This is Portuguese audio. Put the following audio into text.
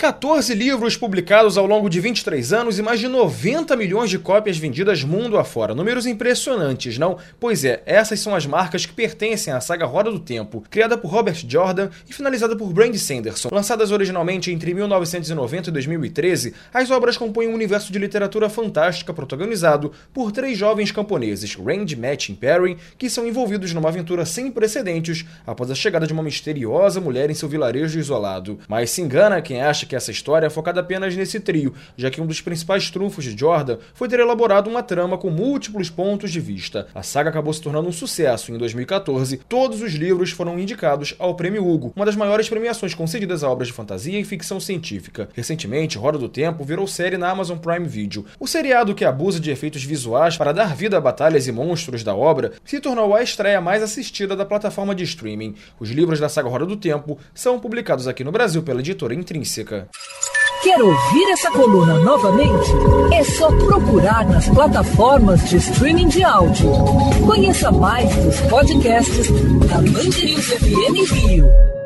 14 livros publicados ao longo de 23 anos e mais de 90 milhões de cópias vendidas mundo afora. Números impressionantes, não? Pois é, essas são as marcas que pertencem à saga Roda do Tempo, criada por Robert Jordan e finalizada por Brandi Sanderson. Lançadas originalmente entre 1990 e 2013, as obras compõem um universo de literatura fantástica protagonizado por três jovens camponeses, Randy, Matt e Perry, que são envolvidos numa aventura sem precedentes após a chegada de uma misteriosa mulher em seu vilarejo isolado. Mas se engana quem acha que essa história é focada apenas nesse trio, já que um dos principais trunfos de Jordan foi ter elaborado uma trama com múltiplos pontos de vista. A saga acabou se tornando um sucesso em 2014 todos os livros foram indicados ao Prêmio Hugo, uma das maiores premiações concedidas a obras de fantasia e ficção científica. Recentemente, Roda do Tempo virou série na Amazon Prime Video. O seriado que abusa de efeitos visuais para dar vida a batalhas e monstros da obra se tornou a estreia mais assistida da plataforma de streaming. Os livros da saga Roda do Tempo são publicados aqui no Brasil pela editora Intrínseca. Quer ouvir essa coluna novamente? É só procurar nas plataformas de streaming de áudio. Conheça mais dos podcasts da News FM Rio.